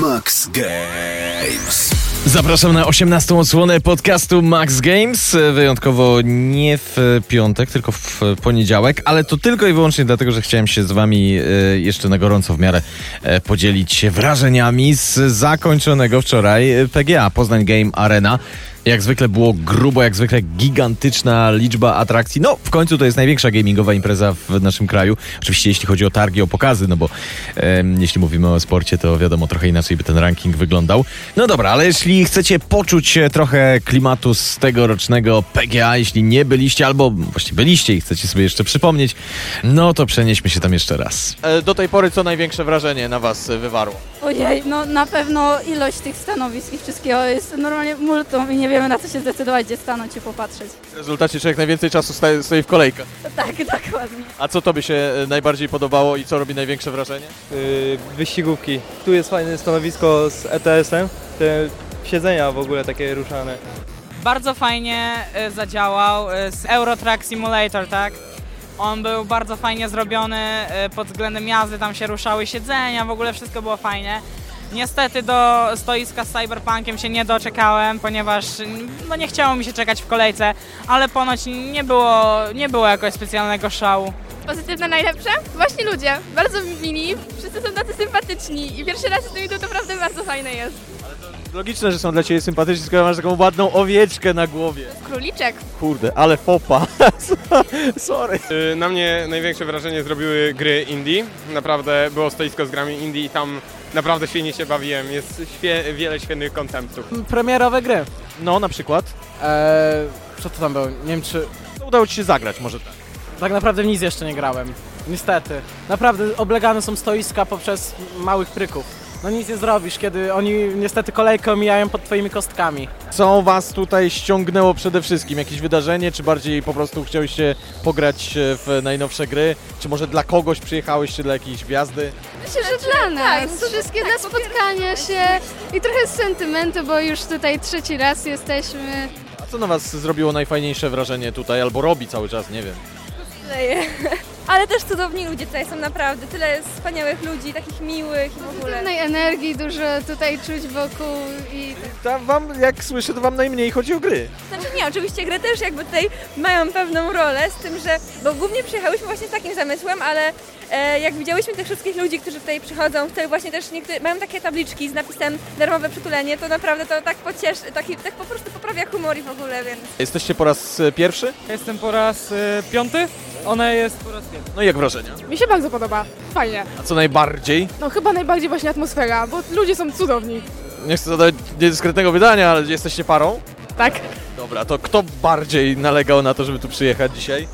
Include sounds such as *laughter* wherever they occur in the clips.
Max Games. Zapraszam na 18. odsłonę podcastu Max Games. Wyjątkowo nie w piątek, tylko w poniedziałek, ale to tylko i wyłącznie dlatego, że chciałem się z Wami e, jeszcze na gorąco w miarę e, podzielić się wrażeniami z zakończonego wczoraj PGA Poznań Game Arena. Jak zwykle było grubo, jak zwykle gigantyczna liczba atrakcji. No, w końcu to jest największa gamingowa impreza w naszym kraju. Oczywiście jeśli chodzi o targi, o pokazy, no bo em, jeśli mówimy o sporcie, to wiadomo, trochę inaczej by ten ranking wyglądał. No dobra, ale jeśli chcecie poczuć e, trochę klimatu z tegorocznego PGA, jeśli nie byliście, albo właśnie byliście i chcecie sobie jeszcze przypomnieć, no to przenieśmy się tam jeszcze raz. E, Do tej pory co największe wrażenie na Was e, wywarło? Ojej, no na pewno ilość tych stanowisk i wszystkiego jest normalnie multum i nie wiemy na co się zdecydować, gdzie stanąć i popatrzeć. W rezultacie człowiek najwięcej czasu staje, stoi w kolejkach. *laughs* Tak, dokładnie. A co Tobie się e, najbardziej podobało i co robi największe wrażenie? y, wyścigówki. Tu jest fajne stanowisko z ETS-em, te siedzenia w ogóle takie ruszane. Bardzo fajnie y, zadziałał y, z Eurotrack Simulator, tak? On był bardzo fajnie zrobiony y, pod względem jazdy, tam się ruszały siedzenia, w ogóle wszystko było fajnie. Niestety do stoiska z Cyberpunkiem się nie doczekałem, ponieważ no, nie chciało mi się czekać w kolejce, ale ponoć nie było, nie było jakoś specjalnego szału. Pozytywne najlepsze? Właśnie ludzie, bardzo mili, wszyscy są tacy sympatyczni i pierwszy raz z nimi to naprawdę bardzo fajne jest. Logiczne, że są dla Ciebie sympatyczni, skoro masz taką ładną owieczkę na głowie. Króliczek. Kurde, ale fopa. *laughs* Sorry. Y, Na mnie największe wrażenie zrobiły gry indie. Naprawdę było stoisko z grami indie i tam naprawdę świetnie się bawiłem. Jest świe- wiele świetnych konceptów. premierowe gry. No, na przykład. Eee, co to tam było? Nie wiem czy... Udało Ci się zagrać, może tak. Tak naprawdę w nic jeszcze nie grałem. Niestety. Naprawdę oblegane są stoiska poprzez małych pryków. No nic nie zrobisz, kiedy oni niestety kolejkę omijają pod twoimi kostkami. Co Was tutaj ściągnęło przede wszystkim? Jakieś wydarzenie, czy bardziej po prostu chcieliście pograć w najnowsze gry? Czy może dla kogoś przyjechałyście, dla jakiejś gwiazdy? Myślę, że dla nas. Tak, wszystkie dla spotkania się i trochę sentymentu, bo już tutaj trzeci raz jesteśmy. A co na Was zrobiło najfajniejsze wrażenie tutaj, albo robi cały czas, nie wiem. Ale też cudowni ludzie tutaj są naprawdę. Tyle wspaniałych ludzi, takich miłych i w ogóle. Pewnej energii dużo tutaj czuć wokół i Tam Wam, jak słyszę, to Wam najmniej chodzi o gry. Znaczy nie, oczywiście gry też jakby tutaj mają pewną rolę z tym, że, bo głównie przyjechałyśmy właśnie z takim zamysłem, ale e, jak widziałyśmy tych wszystkich ludzi, którzy tutaj przychodzą, tutaj właśnie też niektórzy mają takie tabliczki z napisem darmowe przytulenie, to naprawdę to tak pocieszy, taki, tak po prostu poprawia humor i w ogóle, więc... Jesteście po raz e, pierwszy? Jestem po raz y, piąty, ona jest po raz pierwszy. No i jak wrażenia? mi się bardzo podoba. Fajnie. A co najbardziej? No chyba najbardziej właśnie atmosfera, bo ludzie są cudowni. Nie chcę zadać niedyskretnego pytania, ale jesteście parą? Tak. Dobra, to kto bardziej nalegał na to, żeby tu przyjechać dzisiaj?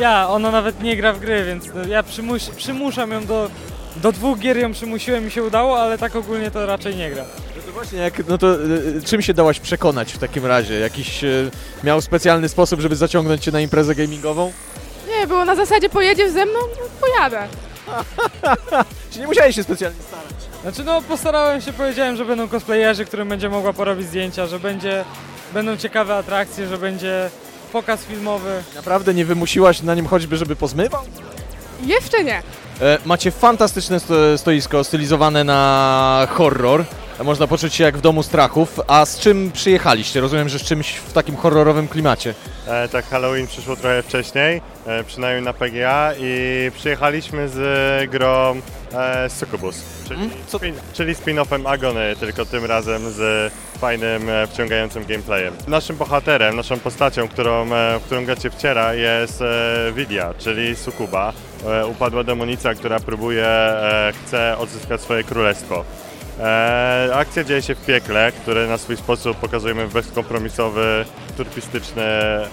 Ja, ona nawet nie gra w gry, więc no, ja przymus, przymuszam ją do... Do dwóch gier ją przymusiłem i się udało, ale tak ogólnie to raczej nie gra. No to właśnie, jak, no to e, czym się dałaś przekonać w takim razie? Jakiś e, miał specjalny sposób, żeby zaciągnąć cię na imprezę gamingową? Nie, było na zasadzie pojedziesz ze mną, no pojadę. *laughs* Czy nie musiałeś się specjalnie starać? Znaczy no postarałem się, powiedziałem, że będą cosplayerzy, którym będzie mogła porobić zdjęcia, że będzie, będą ciekawe atrakcje, że będzie pokaz filmowy. Naprawdę nie wymusiłaś na nim choćby, żeby pozmywał? Jeszcze nie. E, macie fantastyczne sto, stoisko stylizowane na horror. Można poczuć się jak w domu strachów. A z czym przyjechaliście? Rozumiem, że z czymś w takim horrorowym klimacie. E, tak, Halloween przyszło trochę wcześniej, przynajmniej na PGA i przyjechaliśmy z grą e, Succubus, czyli, co- spin, czyli spin-offem Agony, tylko tym razem z fajnym, e, wciągającym gameplayem. Naszym bohaterem, naszą postacią, którą, e, w którą gracie wciera jest e, Vidia, czyli Sukuba, e, upadła demonica, która próbuje, e, chce odzyskać swoje królestwo. E, akcja dzieje się w piekle, które na swój sposób pokazujemy w bezkompromisowy, turpistyczny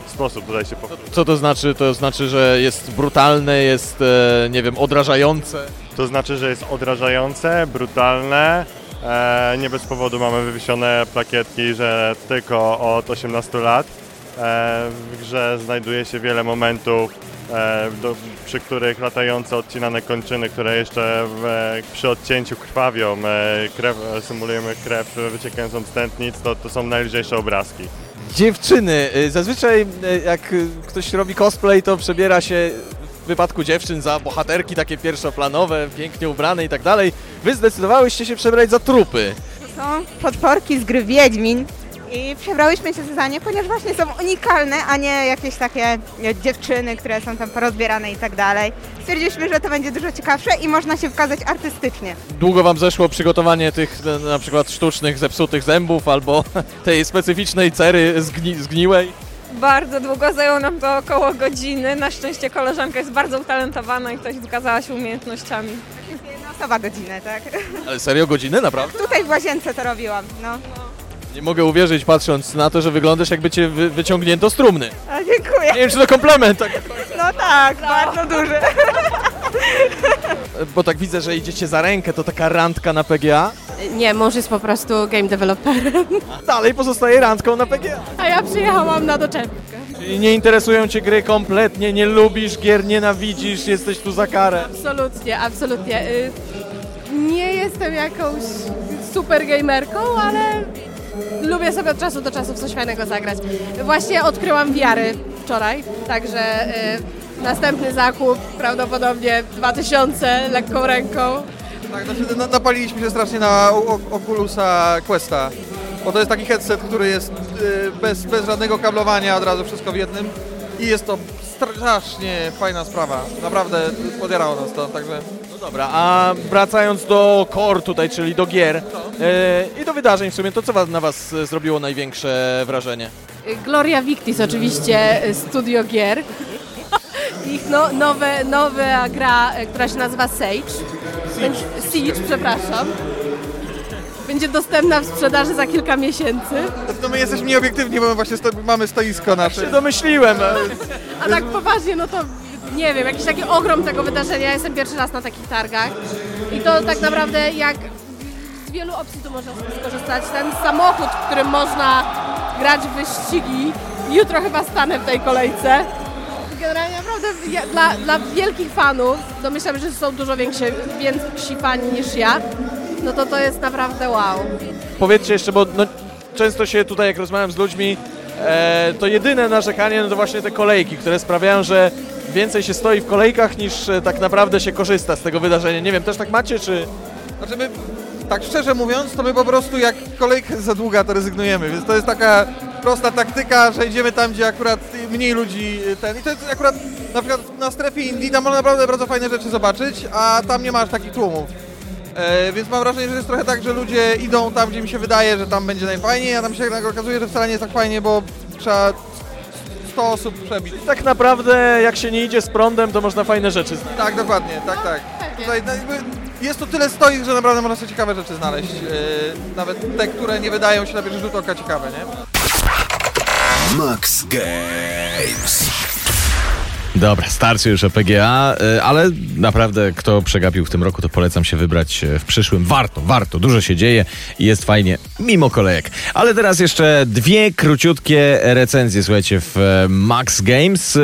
sposób. Tutaj się po... Co to znaczy? To znaczy, że jest brutalne, jest, e, nie wiem, odrażające. To znaczy, że jest odrażające, brutalne. E, nie bez powodu mamy wywiesione plakietki, że tylko od 18 lat. E, w grze znajduje się wiele momentów, e, do, przy których latające odcinane kończyny, które jeszcze w, e, przy odcięciu krwawią, krew, symulujemy krew wyciekającą z tętnic, to, to są najlżejsze obrazki. Dziewczyny, y, zazwyczaj y, jak ktoś robi cosplay, to przebiera się wypadku dziewczyn za bohaterki takie pierwszoplanowe, pięknie ubrane i tak dalej. Wy zdecydowałyście się przebrać za trupy. są potworki z gry Wiedźmin i przebrałyśmy się za nie, ponieważ właśnie są unikalne, a nie jakieś takie dziewczyny, które są tam porozbierane i tak dalej. Stwierdziliśmy, że to będzie dużo ciekawsze i można się wykazać artystycznie. Długo wam zeszło przygotowanie tych e, na przykład sztucznych, zepsutych zębów albo *laughs* tej specyficznej cery zgni zgniłej? Bardzo długo zajęło nam to około godziny. Na szczęście koleżanka jest bardzo utalentowana i ktoś wykazała się umiejętnościami. Jedna osoba godzinę, tak? Ale serio, godziny? Naprawdę? Tutaj w łazience to robiłam, no. Nie mogę uwierzyć patrząc na to, że wyglądasz jakby cię wy wyciągnięto z trumny. A, dziękuję. Nie wiem, czy to komplement, tak, No tak, bardzo duży. bo tak widzę, że idziecie za rękę, to taka randka na PGA. Nie, mąż jest po prostu game developerem. Dalej pozostaje randką na PGA. A ja przyjechałam na doczepkę. Czyli nie interesują cię gry kompletnie, nie lubisz gier, nienawidzisz, jesteś tu za karę. Absolutnie, absolutnie. Y, Nie jestem jakąś super gamerką, ale lubię sobie od czasu do czasu coś fajnego zagrać. Właśnie odkryłam wiary wczoraj, także y, następny zakup prawdopodobnie 2000 lekką ręką. Tak, znaczy na- napaliliśmy się strasznie na O- Oculusa Questa, bo to jest taki headset, który jest y, bez, bez żadnego kablowania, od razu wszystko w jednym i jest to strasznie fajna sprawa. Naprawdę podjerało nas to, także... No dobra, a wracając do core tutaj, czyli do gier e, i do wydarzeń w sumie, to co na was e, zrobiło największe wrażenie? Gloria Victis oczywiście, y, studio gier. *laughs* Ich no, nowe, nowa gra, która się nazywa Sage. Będzie, Siege, przepraszam. Będzie dostępna w sprzedaży za kilka miesięcy. No my jesteśmy nieobiektywni, bo my właśnie sto, mamy stoisko nasze. się domyśliłem. A tak poważnie, no to nie wiem, jakiś taki ogrom tego wydarzenia. Ja jestem pierwszy raz na takich targach. I to tak naprawdę jak z wielu opcji tu można skorzystać. Ten samochód, w którym można grać w wyścigi. Jutro chyba stanę w tej kolejce. Generalnie naprawdę dla, dla wielkich fanów, domyślam, że są dużo większe, więksi fani niż ja, no to to jest naprawdę wow. Powiedzcie jeszcze, bo no, często się tutaj, jak rozmawiam z ludźmi, e, to jedyne narzekanie no to właśnie te kolejki, które sprawiają, że więcej się stoi w kolejkach niż e, tak naprawdę się korzysta z tego wydarzenia. Nie wiem, też tak macie, czy... Znaczy my, tak szczerze mówiąc, to my po prostu jak kolejka jest za długa, to rezygnujemy, więc to jest taka prosta taktyka, że idziemy tam, gdzie akurat mniej ludzi ten i to jest akurat na przykład na strefie Indii, tam można naprawdę bardzo fajne rzeczy zobaczyć, a tam nie masz takich tłumów. E, więc mam wrażenie, że jest trochę tak, że ludzie idą tam, gdzie mi się wydaje, że tam będzie najfajniej, a tam się okazuje, że wcale nie jest tak fajnie, bo trzeba 100 osób przebić. Tak naprawdę, jak się nie idzie z prądem, to można fajne rzeczy znaleźć. Tak, dokładnie, tak, tak. Tutaj no, jakby jest tu tyle stoisk, że naprawdę można sobie ciekawe rzeczy znaleźć. E, nawet te, które nie wydają się na pierwszy rzut oka ciekawe, nie? Max Games. Dobra, starczy już o PGA, y, ale naprawdę kto przegapił w tym roku, to polecam się wybrać y, w przyszłym. Warto, warto, dużo się dzieje i jest fajnie, mimo kolejek. Ale teraz jeszcze dwie króciutkie recenzje, słuchajcie, w e, Max Games. Y,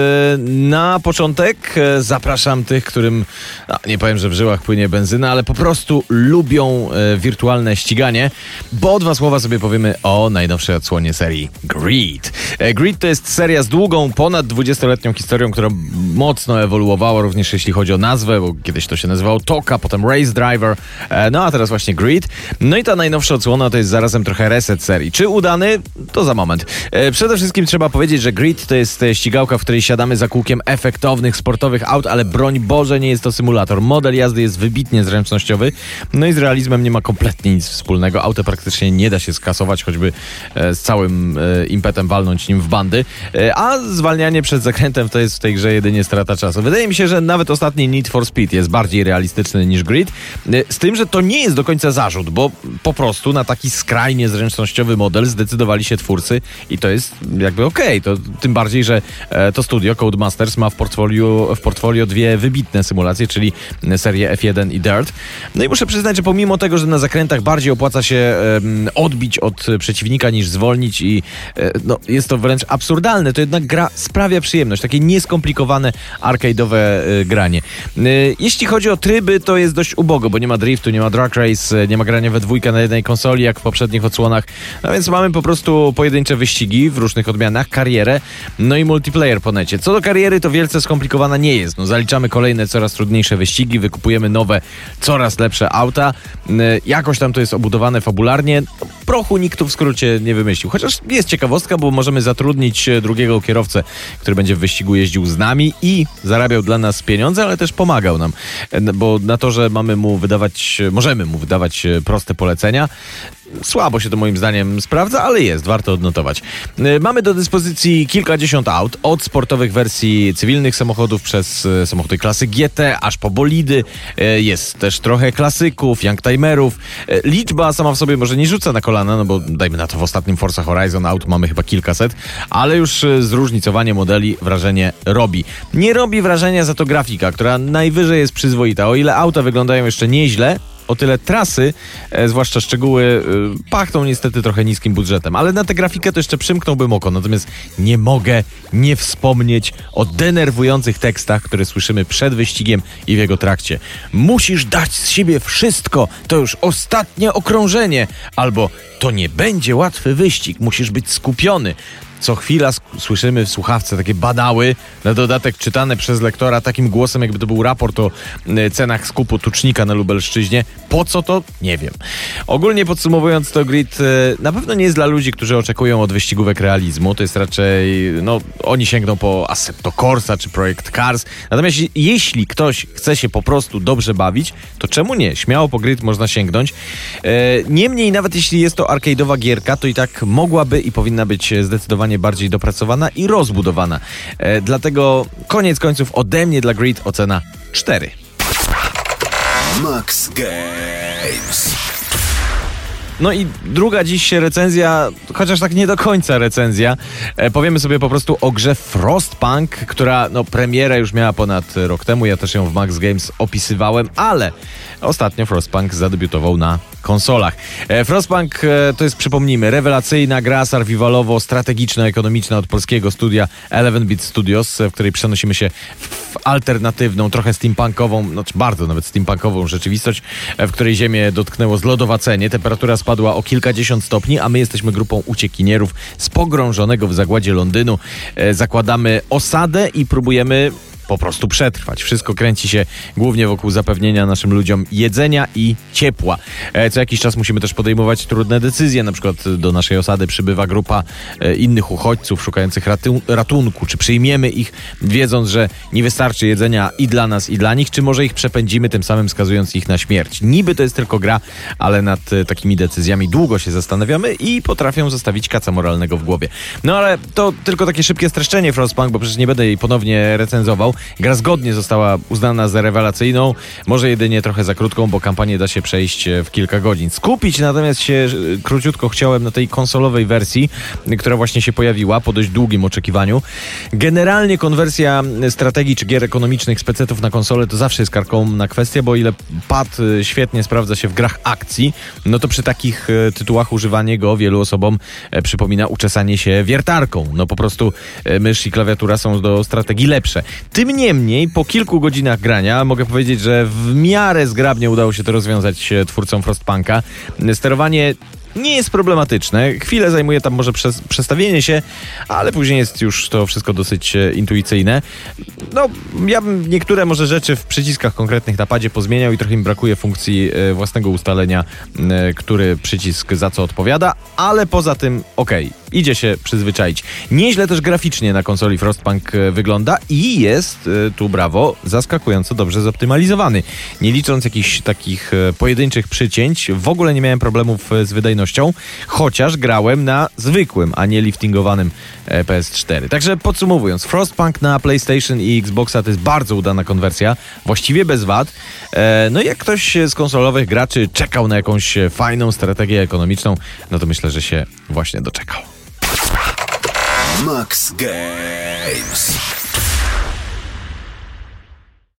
Na początek e, zapraszam tych, którym, no, nie powiem, że w żyłach płynie benzyna, ale po prostu lubią e, wirtualne ściganie, bo dwa słowa sobie powiemy o najnowszej odsłonie serii Greed. Greed to jest seria z długą, ponad 20-letnią historią, która mocno ewoluowała również jeśli chodzi o nazwę, bo kiedyś to się nazywało Toka, potem Race Driver, e, no a teraz właśnie Greed. No i ta najnowsza odsłona to jest zarazem trochę reset serii. Czy udany? To za moment. E, Przede wszystkim trzeba powiedzieć, że Greed to jest e, ścigałka, w której siadamy za kółkiem efektownych, sportowych aut, ale broń Boże nie jest to symulator. Model jazdy jest wybitnie zręcznościowy, no i z realizmem nie ma kompletnie nic wspólnego. Auto praktycznie nie da się skasować, choćby z całym impetem walnąć nim w bandy, a zwalnianie przed zakrętem to jest w tej grze jedynie strata czasu. Wydaje mi się, że nawet ostatni Need for Speed jest bardziej realistyczny niż Grid, e, z tym, że to nie jest do końca zarzut, bo po prostu na taki skrajnie zręcznościowy model zdecydowali się twórcy i to jest jakby okej, to tym bardziej, że e, to studio Codemasters ma w portfolio, w portfolio dwie wybitne symulacje, czyli serię F1 i Dirt. No i muszę przyznać, że pomimo tego, że na zakrętach bardziej opłaca się odbić od przeciwnika niż zwolnić i e, no, jest to wręcz absurdalne, to jednak gra sprawia przyjemność, takie nieskomplikowane skomplikowane arcade'owe y, granie. Y, jeśli chodzi o tryby, to jest dość ubogo, bo nie ma driftu, nie ma drag race, y, nie ma grania we dwójkę na jednej konsoli, jak w poprzednich odsłonach. No więc mamy po prostu pojedyncze wyścigi w różnych odmianach, karierę, no i multiplayer po necie. Co do kariery, to wielce skomplikowana nie jest. No, zaliczamy kolejne, coraz trudniejsze wyścigi, wykupujemy nowe, coraz lepsze auta. Jakoś tam to jest obudowane fabularnie. Prochu nikt tu w skrócie nie wymyślił. Chociaż jest ciekawostka, bo możemy zatrudnić drugiego kierowcę, który będzie w wyścigu jeździł z nami i zarabiał dla nas pieniądze, ale też pomagał nam. Bo na to, że mamy mu wydawać, możemy mu wydawać e, proste polecenia, Słabo się to moim zdaniem sprawdza, ale jest, warto odnotować. E, Mamy do dyspozycji kilkadziesiąt aut, od sportowych wersji cywilnych samochodów przez e, samochody klasy GT, aż po bolidy. E, Jest też trochę klasyków, youngtimerów. Liczba sama w sobie może nie rzuca na kolana, no bo dajmy na to w ostatnim Forza Horizon aut mamy chyba kilkaset, ale już zróżnicowanie modeli wrażenie robi. Nie robi wrażenia za to grafika, która najwyżej jest przyzwoita. O ile auta wyglądają jeszcze nieźle, o tyle trasy, e, zwłaszcza szczegóły, e, pachną niestety trochę niskim budżetem. Ale na tę grafikę to jeszcze przymknąłbym oko. Natomiast nie mogę nie wspomnieć o denerwujących tekstach, które słyszymy przed wyścigiem i w jego trakcie. Musisz dać z siebie wszystko, to już ostatnie okrążenie. Albo to nie będzie łatwy wyścig, musisz być skupiony. Co chwila słyszymy w słuchawce takie badały, na dodatek czytane przez lektora takim głosem, jakby to był raport o e, cenach skupu tucznika na Lubelszczyźnie. Po co to? Nie wiem. Ogólnie podsumowując to grid, e, na pewno nie jest dla ludzi, którzy oczekują od wyścigówek realizmu. To jest raczej, no, oni sięgną po Assetto Corsa czy Projekt Cars. Natomiast je- jeśli ktoś chce się po prostu dobrze bawić, to czemu nie? Śmiało po grid można sięgnąć. E, Niemniej, nawet jeśli jest to arcade'owa gierka, to i tak mogłaby i powinna być zdecydowanie bardziej dopracowana i rozbudowana. E, Dlatego koniec końców ode mnie dla grid ocena 4. Max Games. No i druga dziś recenzja, chociaż tak nie do końca recenzja. E, powiemy sobie po prostu o grze Frostpunk, która no premierę już miała ponad rok temu. Ja też ją w Max Games opisywałem, ale ostatnio Frostpunk zadebiutował na konsolach. E, Frostpunk e, to jest, przypomnijmy, rewelacyjna gra survivalowo-strategiczno-ekonomiczna od polskiego studia 11-bit Studios, e, w której przenosimy się w alternatywną, trochę steampunkową, znaczy bardzo nawet steampunkową rzeczywistość, w której ziemię dotknęło zlodowacenie. Temperatura spadła o kilkadziesiąt stopni, a my jesteśmy grupą uciekinierów z pogrążonego w zagładzie Londynu. Zakładamy osadę i próbujemy po prostu przetrwać. Wszystko kręci się głównie wokół zapewnienia naszym ludziom jedzenia i ciepła. E, Co jakiś czas musimy też podejmować trudne decyzje. Na przykład do naszej osady przybywa grupa e, innych uchodźców szukających ratu- ratunku. Czy przyjmiemy ich, wiedząc, że nie wystarczy jedzenia i dla nas, i dla nich, czy może ich przepędzimy, tym samym skazując ich na śmierć. Niby to jest tylko gra, ale nad e, takimi decyzjami długo się zastanawiamy i potrafią zostawić kaca moralnego w głowie. No ale to tylko takie szybkie streszczenie Frostpunk, bo przecież nie będę jej ponownie recenzował. Gra zgodnie została uznana za rewelacyjną, może jedynie trochę za krótką, bo kampanię da się przejść e, w kilka godzin. Skupić natomiast się e, króciutko chciałem na tej konsolowej wersji, e, która właśnie się pojawiła po dość długim oczekiwaniu. Generalnie konwersja strategii czy gier ekonomicznych z PC-ów na konsolę to zawsze jest karkołomna kwestia, bo ile pad świetnie sprawdza się w grach akcji, no to przy takich tytułach używanie go wielu osobom przypomina uczesanie się wiertarką. No po prostu mysz i klawiatura są do strategii lepsze. Tym niemniej, po kilku godzinach grania mogę powiedzieć, że w miarę zgrabnie udało się to rozwiązać e, twórcom Frostpunka. Sterowanie nie jest problematyczne. Chwilę zajmuje tam może przez, przestawienie się, ale później jest już to wszystko dosyć e, intuicyjne. No, ja bym niektóre może rzeczy w przyciskach konkretnych na padzie pozmieniał i trochę mi brakuje funkcji e, własnego ustalenia, który przycisk za co odpowiada, ale poza tym okej, idzie się przyzwyczaić. Nieźle też graficznie na konsoli Frostpunk e, wygląda i jest, e, tu brawo, zaskakująco dobrze zoptymalizowany. Nie licząc jakichś takich e, pojedynczych przycięć, w ogóle nie miałem problemów z wydajnością, chociaż grałem na zwykłym, a nie liftingowanym e, PS4. Także podsumowując, Frostpunk na PlayStation i Xboxa to jest bardzo udana konwersja, właściwie bez wad. No i jak ktoś z konsolowych graczy czekał na jakąś fajną strategię ekonomiczną, no to myślę, że się właśnie doczekał. Max Games.